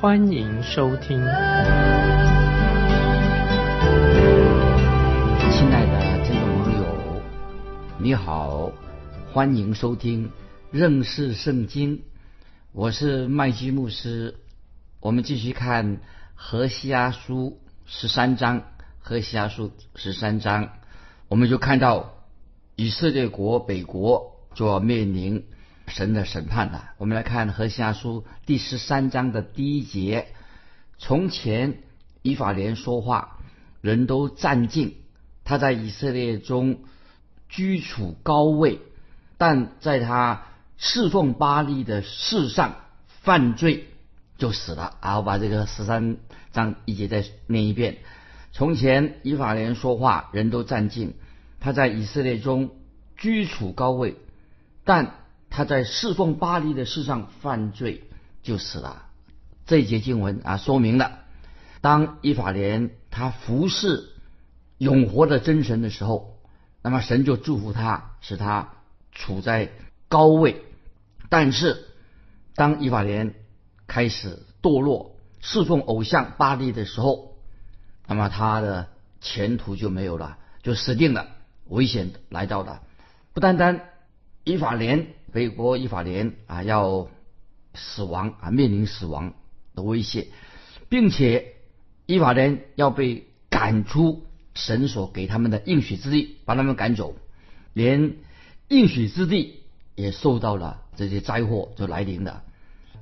欢迎收听。亲爱的听众朋友，你好，欢迎收听认识圣经。我是麦基牧师，我们继续看何西阿书十三章。何西阿书十三章，我们就看到以色列国北国就要面临神的审判了。我们来看何西阿书第十三章的第一节：从前以法莲说话，人都站尽；他在以色列中居处高位，但在他。侍奉巴利的事上犯罪就死了啊！我把这个十三章一节再念一遍。从前以法莲说话，人都站尽；他在以色列中居处高位，但他在侍奉巴利的事上犯罪就死了。这一节经文啊，说明了当伊法莲他服侍永活的真神的时候，那么神就祝福他，使他处在高位。但是，当伊法莲开始堕落、侍奉偶像巴利的时候，那么他的前途就没有了，就死定了，危险来到了。不单单伊法莲北国以法莲啊要死亡啊，面临死亡的威胁，并且以法莲要被赶出神所给他们的应许之地，把他们赶走，连应许之地也受到了。这些灾祸就来临了，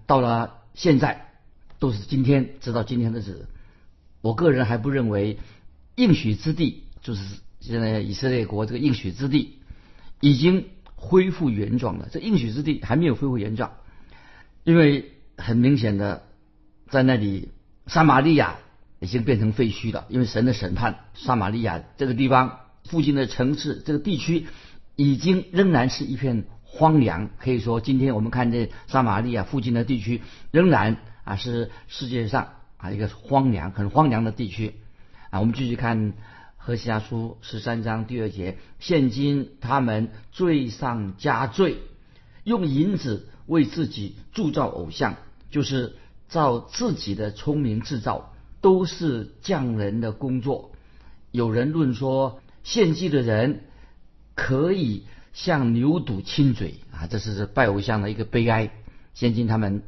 到了现在都是今天，直到今天的日，我个人还不认为应许之地就是现在以色列国这个应许之地已经恢复原状了。这应许之地还没有恢复原状，因为很明显的在那里，撒玛利亚已经变成废墟了，因为神的审判，撒玛利亚这个地方附近的城市这个地区已经仍然是一片。荒凉，可以说，今天我们看这撒玛利亚附近的地区，仍然啊是世界上啊一个荒凉、很荒凉的地区啊。我们继续看何西阿书十三章第二节：现今他们罪上加罪，用银子为自己铸造偶像，就是照自己的聪明制造，都是匠人的工作。有人论说，献祭的人可以。向牛犊亲嘴啊，这是拜偶像的一个悲哀。现今他们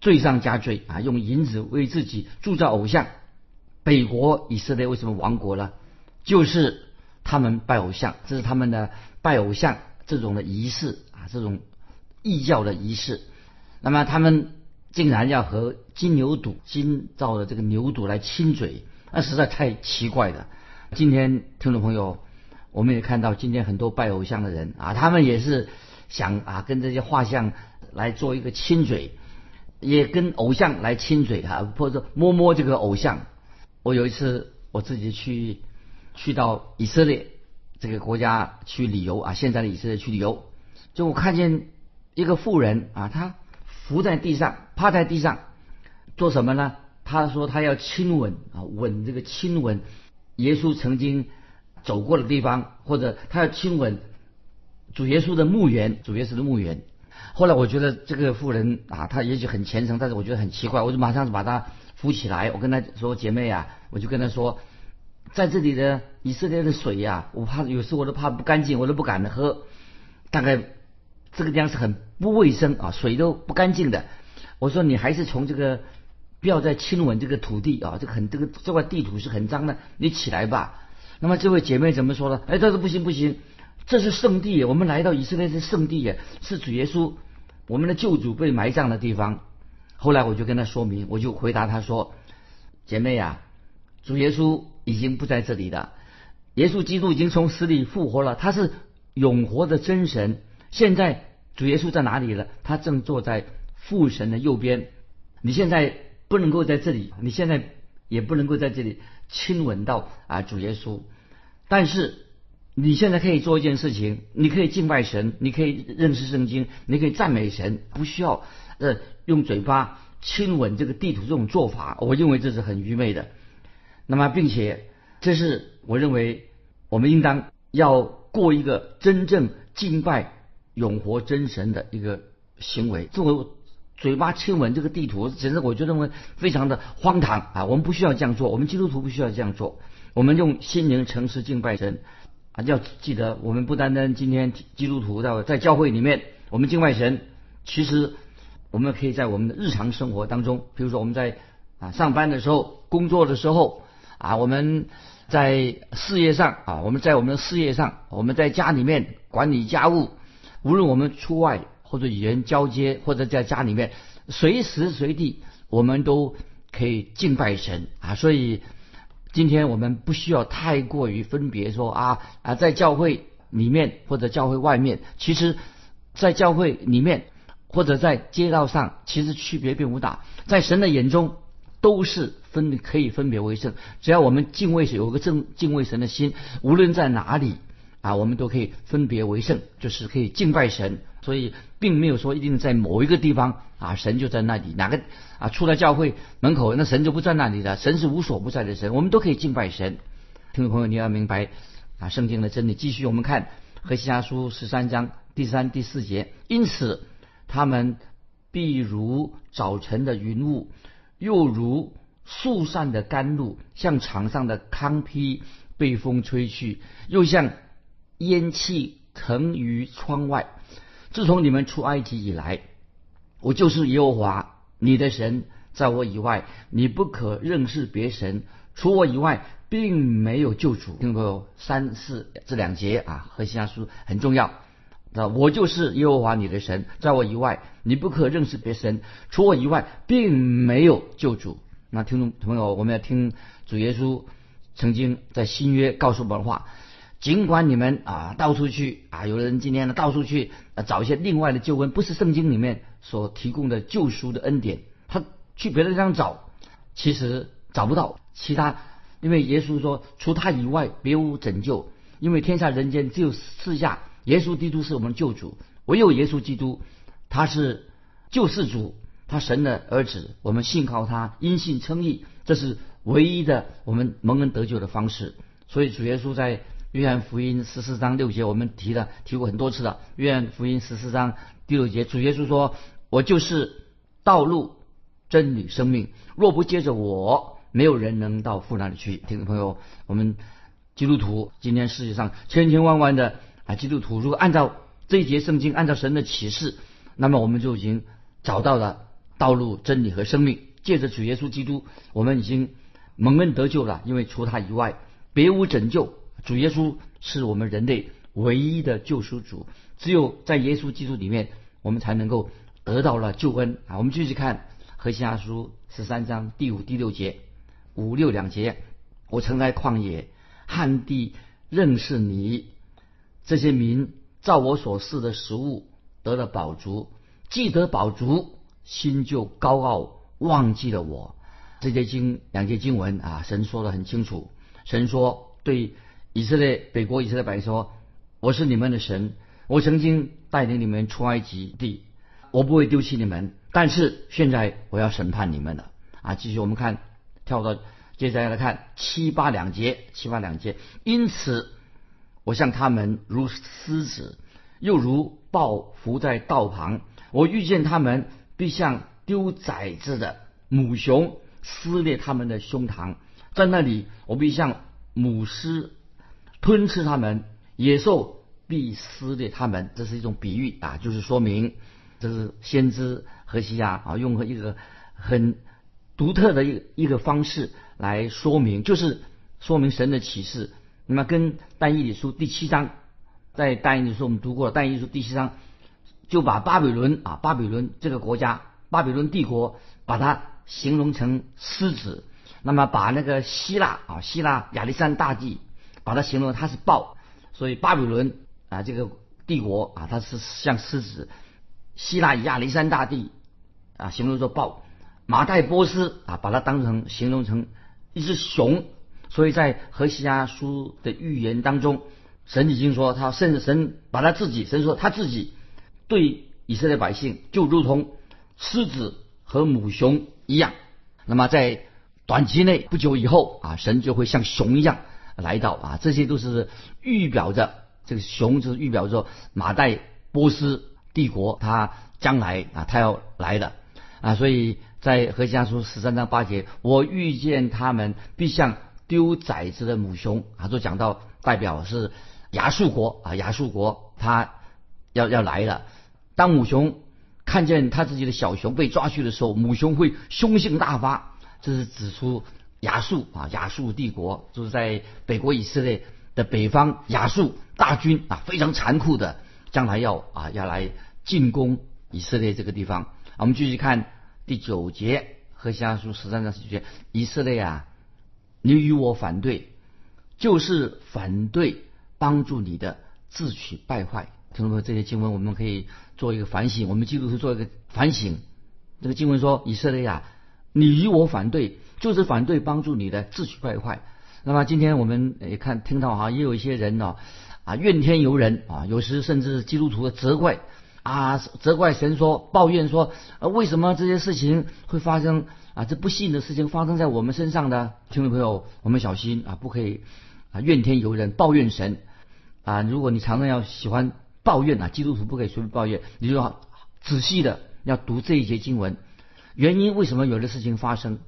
罪上加罪啊，用银子为自己铸造偶像。北国以色列为什么亡国了？就是他们拜偶像，这是他们的拜偶像这种的仪式啊，这种异教的仪式。那么他们竟然要和金牛犊金造的这个牛犊来亲嘴，那实在太奇怪了。今天听众朋友。我们也看到今天很多拜偶像的人啊，他们也是想啊跟这些画像来做一个亲嘴，也跟偶像来亲嘴哈，或者摸摸这个偶像。我有一次我自己去去到以色列这个国家去旅游啊，现在的以色列去旅游，就我看见一个妇人啊，她伏在地上，趴在地上做什么呢？她说她要亲吻啊，吻这个亲吻耶稣曾经。走过的地方，或者他要亲吻主耶稣的墓园，主耶稣的墓园。后来我觉得这个妇人啊，她也许很虔诚，但是我觉得很奇怪，我就马上把她扶起来。我跟她说：“姐妹啊，我就跟她说，在这里的以色列的水呀，我怕有时候我都怕不干净，我都不敢喝。大概这个地方是很不卫生啊，水都不干净的。我说你还是从这个不要再亲吻这个土地啊，这个很这个这块地土是很脏的，你起来吧。”那么这位姐妹怎么说呢？哎，她说不行不行，这是圣地，我们来到以色列是圣地耶，是主耶稣我们的救主被埋葬的地方。后来我就跟她说明，我就回答她说：“姐妹呀，主耶稣已经不在这里了，耶稣基督已经从死里复活了，他是永活的真神。现在主耶稣在哪里了？他正坐在父神的右边。你现在不能够在这里，你现在。”也不能够在这里亲吻到啊主耶稣。但是你现在可以做一件事情，你可以敬拜神，你可以认识圣经，你可以赞美神，不需要呃用嘴巴亲吻这个地图这种做法，我认为这是很愚昧的。那么，并且这是我认为我们应当要过一个真正敬拜永活真神的一个行为。作为嘴巴亲吻这个地图，其实我就认为非常的荒唐啊！我们不需要这样做，我们基督徒不需要这样做。我们用心灵诚实敬拜神啊！要记得，我们不单单今天基督徒在在教会里面我们敬拜神，其实我们可以在我们的日常生活当中，比如说我们在啊上班的时候、工作的时候。啊，我们在事业上啊，我们在我们的事业上，我们在家里面管理家务，无论我们出外或者与人交接，或者在家里面，随时随地我们都可以敬拜神啊。所以今天我们不需要太过于分别说啊啊，在教会里面或者教会外面，其实，在教会里面或者在街道上，其实区别并不大，在神的眼中。都是分可以分别为圣，只要我们敬畏神，有个正敬畏神的心，无论在哪里啊，我们都可以分别为圣，就是可以敬拜神。所以并没有说一定在某一个地方啊，神就在那里；哪个啊，出了教会门口，那神就不在那里的。神是无所不在的神，我们都可以敬拜神。听众朋友，你要明白啊，圣经的真理。继续，我们看何西阿书十三章第三、第四节。因此，他们必如早晨的云雾。又如树上的甘露，像场上的糠坯被风吹去，又像烟气腾于窗外。自从你们出埃及以来，我就是耶和华你的神，在我以外，你不可认识别神。除我以外，并没有救主。听过三四这两节啊，和西阿书很重要。那我就是耶和华你的神，在我以外，你不可认识别神。除我以外，并没有救主。那听众朋友，我们要听主耶稣曾经在新约告诉我们的话：尽管你们啊到处去啊，有的人今天呢到处去找一些另外的救恩，不是圣经里面所提供的救赎的恩典，他去别的地方找，其实找不到其他，因为耶稣说，除他以外，别无拯救。因为天下人间只有四下。耶稣基督是我们救主，唯有耶稣基督，他是救世主，他神的儿子，我们信靠他，因信称义，这是唯一的我们蒙恩得救的方式。所以主耶稣在约翰福音十四章六节，我们提了提过很多次了。约翰福音十四章第六节，主耶稣说：“我就是道路、真理、生命，若不接着我，没有人能到父那里去。”听众朋友，我们基督徒今天世界上千千万万的。啊，基督徒如果按照这一节圣经，按照神的启示，那么我们就已经找到了道路、真理和生命。借着主耶稣基督，我们已经蒙恩得救了。因为除他以外，别无拯救。主耶稣是我们人类唯一的救赎主，只有在耶稣基督里面，我们才能够得到了救恩。啊，我们继续看何西阿书十三章第五、第六节，五六两节。我曾在旷野、旱地认识你。这些民照我所示的食物得了饱足，既得饱足，心就高傲，忘记了我。这些经两节经文啊，神说的很清楚。神说对以色列北国以色列百姓说：“我是你们的神，我曾经带领你们出埃及地，我不会丢弃你们。但是现在我要审判你们了。”啊，继续我们看，跳到接下来看七八两节，七八两节，因此。我向他们如狮子，又如豹伏在道旁。我遇见他们，必像丢崽子的母熊撕裂他们的胸膛。在那里，我必像母狮吞吃他们，野兽必撕裂他们。这是一种比喻啊，就是说明这是先知何西亚啊，用一个很独特的一个一个方式来说明，就是说明神的启示。那么跟但以理书第七章，在但以理书我们读过了，但以理书第七章就把巴比伦啊，巴比伦这个国家，巴比伦帝国，把它形容成狮子。那么把那个希腊啊，希腊亚历山大帝，把它形容它是豹。所以巴比伦啊，这个帝国啊，它是像狮子。希腊亚历山大帝啊，形容作豹。马代波斯啊，把它当成形容成一只熊。所以在何西阿书的预言当中，神已经说他，甚至神把他自己，神说他自己对以色列百姓就如同狮子和母熊一样。那么在短期内不久以后啊，神就会像熊一样来到啊，这些都是预表着这个熊，就是预表着马代波斯帝国他将来啊，他要来的啊。所以在何西阿书十三章八节，我遇见他们必像。丢崽子的母熊啊，就讲到代表是亚述国啊，亚述国他要要来了。当母熊看见他自己的小熊被抓去的时候，母熊会凶性大发，这是指出亚述啊，亚述帝国就是在北国以色列的北方，亚述大军啊非常残酷的，将来要啊要来进攻以色列这个地方。我们继续看第九节和下书十三章十九节，以色列啊。你与我反对，就是反对帮助你的自取败坏。听众朋友，这些经文我们可以做一个反省，我们基督徒做一个反省。这个经文说：“以色列啊，你与我反对，就是反对帮助你的自取败坏。”那么今天我们也看听到哈，也有一些人呢啊怨天尤人啊，有时甚至基督徒的责怪啊，责怪神说，抱怨说，啊为什么这些事情会发生？啊，这不幸的事情发生在我们身上的听众朋友，我们小心啊，不可以啊怨天尤人，抱怨神啊。如果你常常要喜欢抱怨啊，基督徒不可以随便抱怨，你就要仔细的要读这一节经文。原因为什么有的事情发生，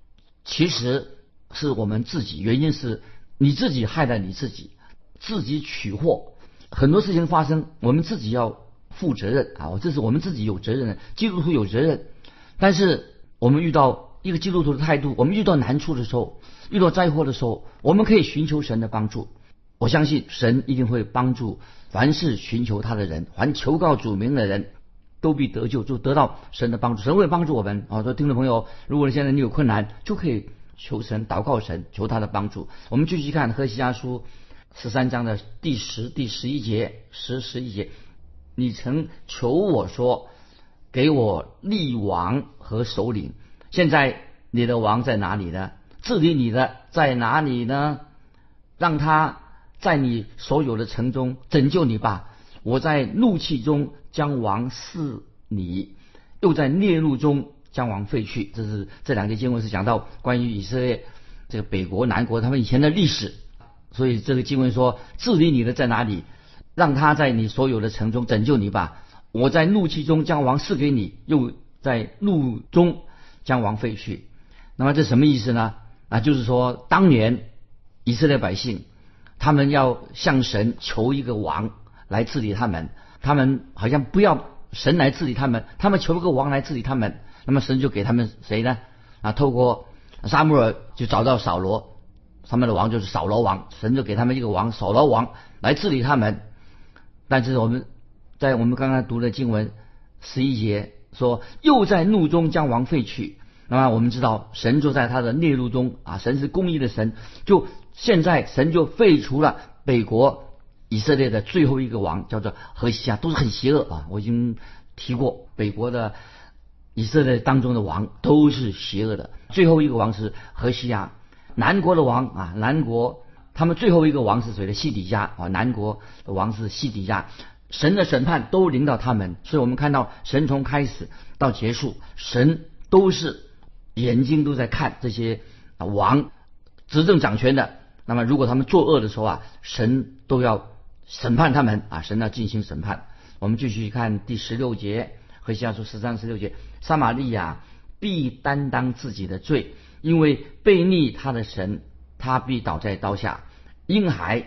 其实是我们自己，原因是你自己害了你自己，自己取祸。很多事情发生，我们自己要负责任啊，这是我们自己有责任的，基督徒有责任。但是我们遇到。一个基督徒的态度，我们遇到难处的时候，遇到灾祸的时候，我们可以寻求神的帮助。我相信神一定会帮助凡是寻求他的人，凡求告主名的人，都必得救，就得到神的帮助。神会帮助我们啊！说听众朋友，如果你现在你有困难，就可以求神祷告神，求他的帮助。我们继续看何西阿书十三章的第十、第十一节，十、十一节，你曾求我说，给我立王和首领。现在你的王在哪里呢？治理你的在哪里呢？让他在你所有的城中拯救你吧。我在怒气中将王赐你，又在烈怒中将王废去。这是这两节经文是讲到关于以色列这个北国南国他们以前的历史。所以这个经文说治理你的在哪里？让他在你所有的城中拯救你吧。我在怒气中将王赐给你，又在怒中。将王废去，那么这什么意思呢？啊，就是说当年以色列百姓，他们要向神求一个王来治理他们，他们好像不要神来治理他们，他们求一个王来治理他们，那么神就给他们谁呢？啊，透过撒母耳就找到扫罗，他们的王就是扫罗王，神就给他们一个王扫罗王来治理他们。但是我们在我们刚刚读的经文十一节。说又在怒中将王废去，那么我们知道神就在他的烈怒中啊，神是公义的神，就现在神就废除了北国以色列的最后一个王，叫做何西阿，都是很邪恶啊。我已经提过，北国的以色列当中的王都是邪恶的，最后一个王是何西阿。南国的王啊，南国他们最后一个王是谁的？西底家啊，南国的王是西底家。神的审判都领导他们，所以我们看到神从开始到结束，神都是眼睛都在看这些啊王执政掌权的。那么如果他们作恶的时候啊，神都要审判他们啊，神要进行审判。我们继续看第十六节和下书十三十六节，撒玛利亚必担当自己的罪，因为背逆他的神，他必倒在刀下，婴孩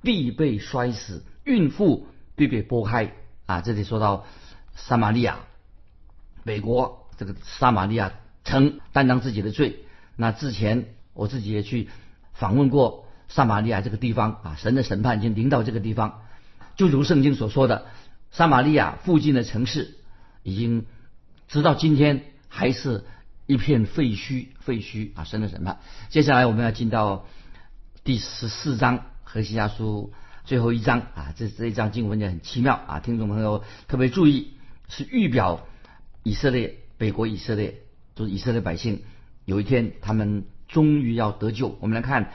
必被摔死，孕妇。必被剥开啊！这里说到撒玛利亚，美国这个撒玛利亚曾担当自己的罪。那之前我自己也去访问过撒玛利亚这个地方啊，神的审判已经临到这个地方。就如圣经所说的，撒玛利亚附近的城市已经直到今天还是一片废墟，废墟啊！神的审判。接下来我们要进到第十四章何西阿书。最后一章啊，这这一章经文也很奇妙啊，听众朋友特别注意，是预表以色列北国以色列，就是以色列百姓有一天他们终于要得救。我们来看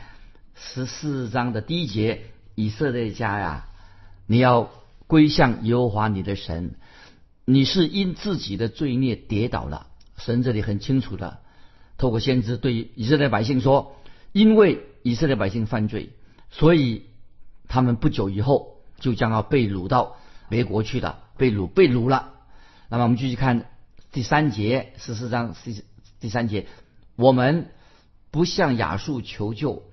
十四章的第一节：以色列家呀，你要归向耶和华你的神。你是因自己的罪孽跌倒了。神这里很清楚的，透过先知对以色列百姓说：因为以色列百姓犯罪，所以他们不久以后就将要被掳到别国去了，被掳被掳了。那么我们继续看第三节十四章第第三节，我们不向亚述求救，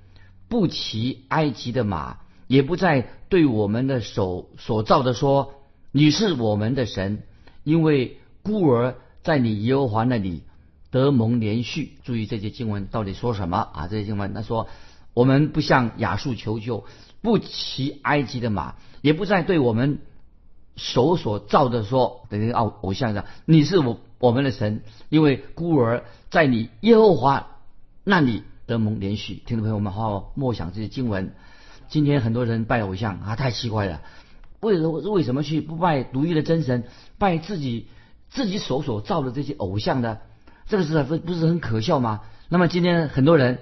不骑埃及的马，也不再对我们的手所造的说：你是我们的神。因为孤儿在你耶和华那里得蒙连续，注意这些经文到底说什么啊？这些经文他说，我们不向亚述求救，不骑埃及的马，也不再对我们手所造的说，等于偶偶像的，你是我我们的神。因为孤儿在你耶和华那里得蒙连续，听众朋友们好好默想这些经文。今天很多人拜偶像啊，太奇怪了。为什么为什么去不拜独一的真神，拜自己自己手所造的这些偶像呢？这个是不不是很可笑吗？那么今天很多人，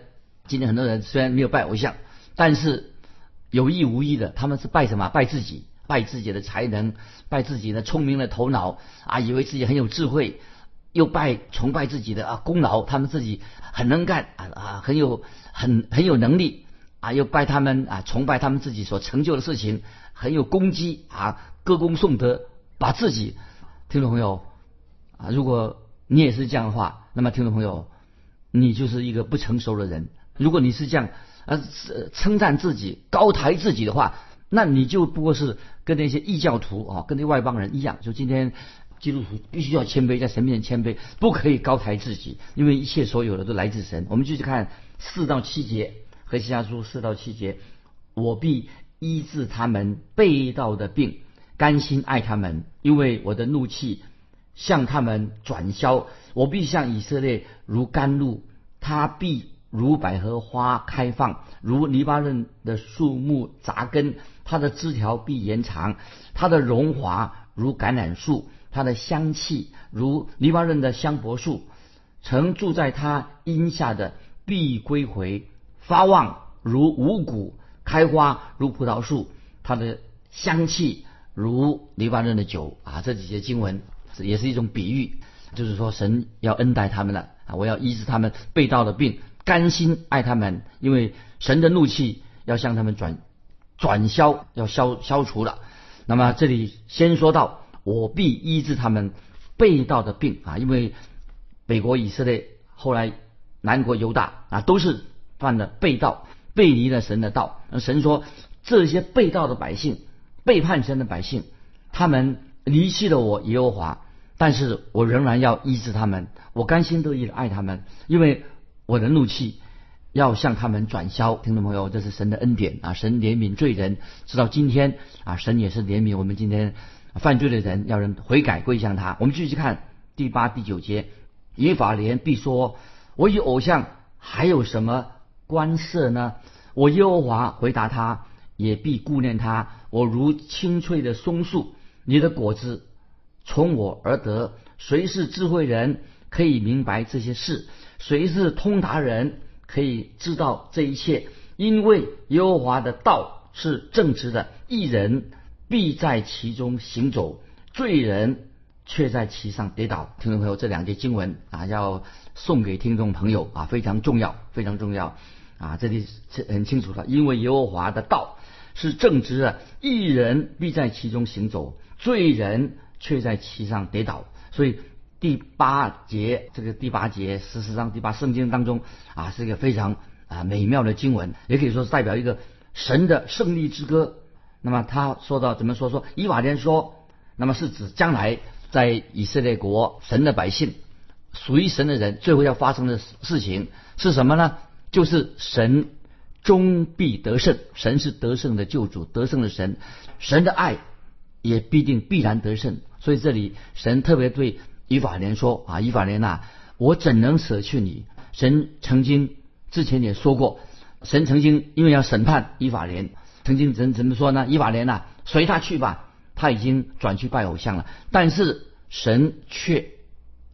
今天很多人虽然没有拜偶像，但是有意无意的，他们是拜什么？拜自己，拜自己的才能，拜自己的聪明的头脑啊，以为自己很有智慧，又拜崇拜自己的啊功劳，他们自己很能干啊啊，很有很很有能力啊，又拜他们啊，崇拜他们自己所成就的事情。很有攻击啊，歌功颂德，把自己听众朋友啊，如果你也是这样的话，那么听众朋友，你就是一个不成熟的人。如果你是这样啊称赞自己、高抬自己的话，那你就不过是跟那些异教徒啊，跟那外邦人一样。就今天基督徒必须要谦卑，在神面前谦卑，不可以高抬自己，因为一切所有的都来自神。我们继续看四到七节，和西家书四到七节，我必。医治他们背道的病，甘心爱他们，因为我的怒气向他们转消。我必向以色列如甘露，他必如百合花开放，如黎巴嫩的树木扎根。它的枝条必延长，它的荣华如橄榄树，它的香气如黎巴嫩的香柏树。曾住在他荫下的必归回，发旺如五谷。开花如葡萄树，它的香气如黎巴嫩的酒啊！这几节经文也是一种比喻，就是说神要恩待他们了啊！我要医治他们被盗的病，甘心爱他们，因为神的怒气要向他们转转消，要消消除了。那么这里先说到，我必医治他们被盗的病啊！因为北国以色列后来南国犹大啊，都是犯了被盗。背离了神的道，神说这些被盗的百姓、背叛神的百姓，他们离弃了我耶和华，但是我仍然要医治他们，我甘心乐意的爱他们，因为我的怒气要向他们转销。听众朋友，这是神的恩典啊！神怜悯罪人，直到今天啊，神也是怜悯我们今天犯罪的人，要人悔改归向他。我们继续看第八、第九节，以法莲必说：“我与偶像还有什么？”关涉呢？我耶和华回答他，也必顾念他。我如青翠的松树，你的果子从我而得。谁是智慧人，可以明白这些事？谁是通达人，可以知道这一切？因为耶和华的道是正直的，一人必在其中行走，罪人却在其上跌倒。听众朋友，这两节经文啊，要送给听众朋友啊，非常重要，非常重要。啊，这里是很清楚的，因为耶和华的道是正直的，一人必在其中行走，罪人却在其上跌倒。所以第八节，这个第八节十四章第八圣经当中啊，是一个非常啊美妙的经文，也可以说是代表一个神的胜利之歌。那么他说到怎么说？说以法莲说，那么是指将来在以色列国神的百姓属于神的人，最后要发生的事情是什么呢？就是神终必得胜，神是得胜的救主，得胜的神，神的爱也必定必然得胜。所以这里神特别对以法莲说啊，以法莲呐，我怎能舍去你？神曾经之前也说过，神曾经因为要审判以法莲，曾经怎怎么说呢？以法莲呐，随他去吧，他已经转去拜偶像了。但是神却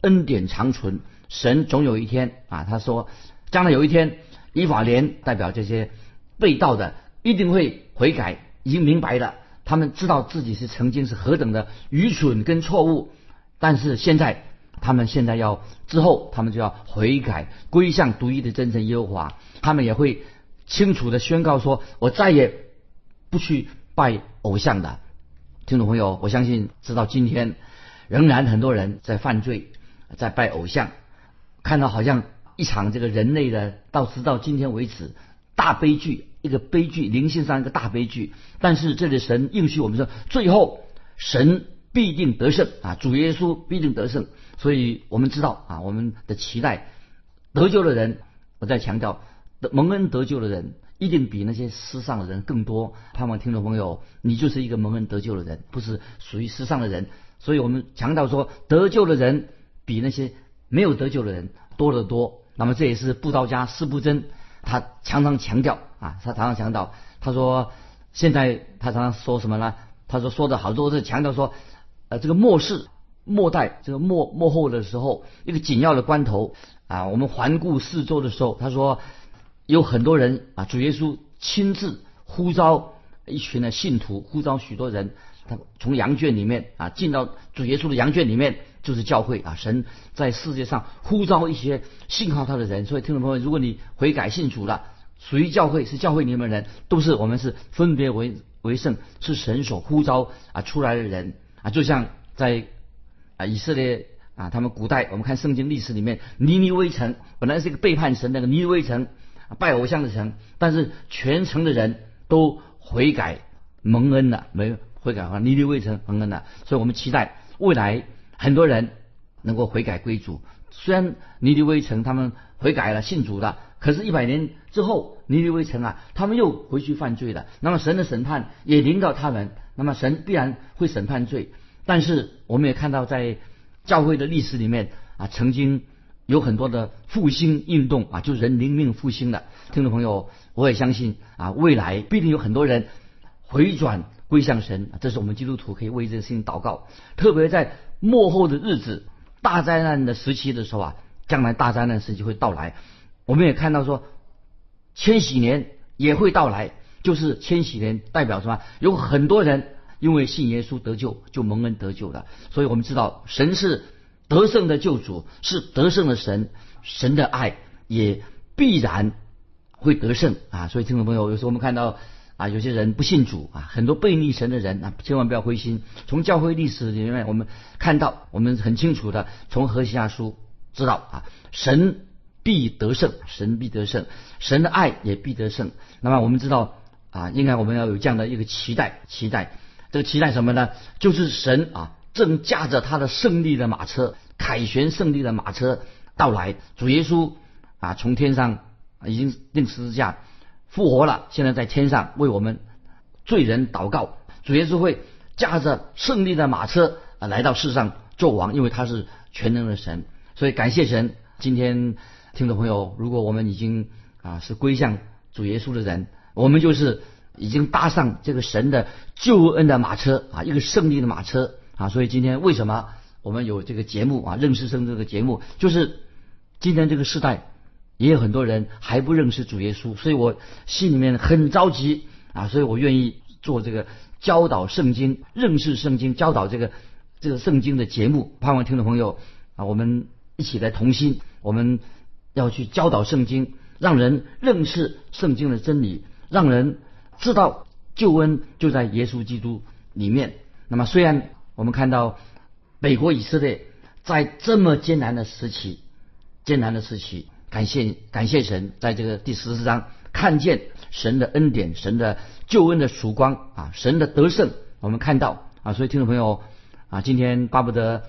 恩典长存，神总有一天啊，他说。将来有一天，以法莲代表这些被盗的一定会悔改，已经明白了，他们知道自己是曾经是何等的愚蠢跟错误，但是现在他们现在要之后，他们就要悔改，归向独一的真神耶和华，他们也会清楚的宣告说：“我再也不去拜偶像的。”听众朋友，我相信直到今天，仍然很多人在犯罪，在拜偶像，看到好像。一场这个人类的到直到今天为止大悲剧，一个悲剧，灵性上一个大悲剧。但是这里神应许我们说，最后神必定得胜啊，主耶稣必定得胜。所以我们知道啊，我们的期待得救的人，我在强调，蒙恩得救的人一定比那些世上的人更多。盼望听众朋友，你就是一个蒙恩得救的人，不是属于世上的人。所以我们强调说，得救的人比那些没有得救的人多得多。那么这也是布道家施布真，他常常强调啊，他常常强调，他说现在他常常说什么呢？他说说的好多是强调说，呃，这个末世末代这个末末后的时候，一个紧要的关头啊，我们环顾四周的时候，他说有很多人啊，主耶稣亲自呼召一群的信徒，呼召许多人，他从羊圈里面啊进到主耶稣的羊圈里面。就是教会啊，神在世界上呼召一些信靠他的人。所以听众朋友，如果你悔改信主了，属于教会是教会里面的人，都是我们是分别为为圣，是神所呼召啊出来的人啊。就像在啊以色列啊，他们古代我们看圣经历史里面，尼尼微城本来是一个背叛神那个尼尼微城，拜偶像的城，但是全城的人都悔改蒙恩了，没有悔改啊，尼尼微城蒙恩了。所以我们期待未来。很多人能够悔改归主，虽然尼尼微城他们悔改了信主了，可是，一百年之后，尼尼微城啊，他们又回去犯罪了。那么，神的审判也临到他们，那么神必然会审判罪。但是，我们也看到在教会的历史里面啊，曾经有很多的复兴运动啊，就人灵命复兴的。听众朋友，我也相信啊，未来必定有很多人回转归向神。这是我们基督徒可以为这个事情祷告，特别在。末后的日子，大灾难的时期的时候啊，将来大灾难时期会到来。我们也看到说，千禧年也会到来，就是千禧年代表什么？有很多人因为信耶稣得救，就蒙恩得救了。所以我们知道，神是得胜的救主，是得胜的神，神的爱也必然会得胜啊！所以听众朋友，有时候我们看到。啊，有些人不信主啊，很多背逆神的人啊，千万不要灰心。从教会历史里面，我们看到，我们很清楚的从何西阿书知道啊，神必得胜，神必得胜，神的爱也必得胜。那么我们知道啊，应该我们要有这样的一个期待，期待这个期待什么呢？就是神啊，正驾着他的胜利的马车，凯旋胜利的马车到来。主耶稣啊，从天上已经定十字架。复活了，现在在天上为我们罪人祷告。主耶稣会驾着胜利的马车啊来到世上做王，因为他是全能的神。所以感谢神。今天听众朋友，如果我们已经啊是归向主耶稣的人，我们就是已经搭上这个神的救恩的马车啊，一个胜利的马车啊。所以今天为什么我们有这个节目啊，认识生这个节目，就是今天这个时代。也有很多人还不认识主耶稣，所以我心里面很着急啊，所以我愿意做这个教导圣经、认识圣经、教导这个这个圣经的节目。盼望听众朋友啊，我们一起来同心，我们要去教导圣经，让人认识圣经的真理，让人知道救恩就在耶稣基督里面。那么，虽然我们看到美国以色列在这么艰难的时期，艰难的时期。感谢感谢神，在这个第十四章看见神的恩典、神的救恩的曙光啊，神的得胜，我们看到啊，所以听众朋友啊，今天巴不得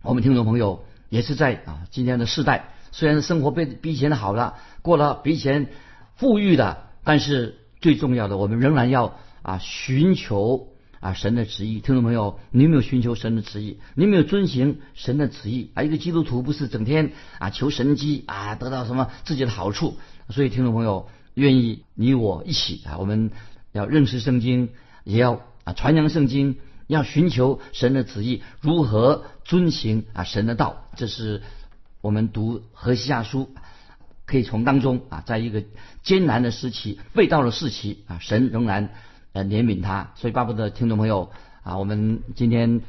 我们听众朋友也是在啊今天的世代，虽然生活被比以前好了，过了比以前富裕的，但是最重要的，我们仍然要啊寻求。啊，神的旨意，听众朋友，你有没有寻求神的旨意？你有没有遵行神的旨意？啊，一个基督徒不是整天啊求神机啊，得到什么自己的好处？所以，听众朋友，愿意你我一起啊，我们要认识圣经，也要啊传扬圣经，要寻求神的旨意，如何遵行啊神的道？这是我们读何西亚书可以从当中啊，在一个艰难的时期、未到的时期啊，神仍然呃怜悯他。所以，巴不得听众朋友啊，我们今天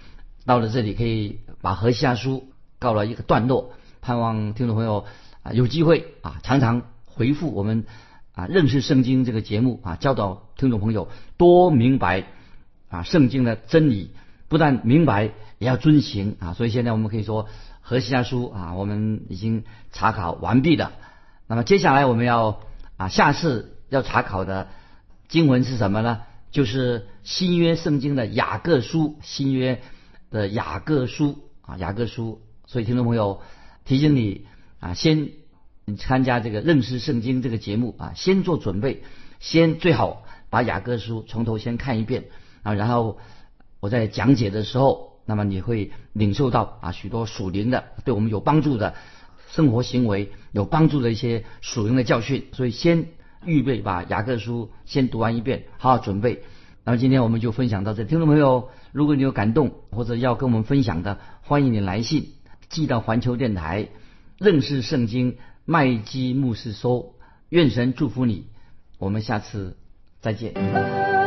到了这里，可以把何西阿书告了一个段落。盼望听众朋友啊有机会啊，常常回复我们啊认识圣经这个节目啊，教导听众朋友多明白啊圣经的真理，不但明白也要遵行啊。所以现在我们可以说何西阿书啊，我们已经查考完毕了。那么接下来我们要啊，下次要查考的经文是什么呢？就是新约圣经的雅各书，新约的雅各书啊，雅各书。所以听众朋友提醒你啊，先参加这个认识圣经这个节目啊，先做准备，先最好把雅各书从头先看一遍啊，然后我在讲解的时候，那么你会领受到啊许多属灵的对我们有帮助的。生活行为有帮助的一些属灵的教训，所以先预备把雅各书先读完一遍，好好准备。那么今天我们就分享到这，听众朋友，如果你有感动或者要跟我们分享的，欢迎你来信寄到环球电台认识圣经麦基牧师收。愿神祝福你，我们下次再见。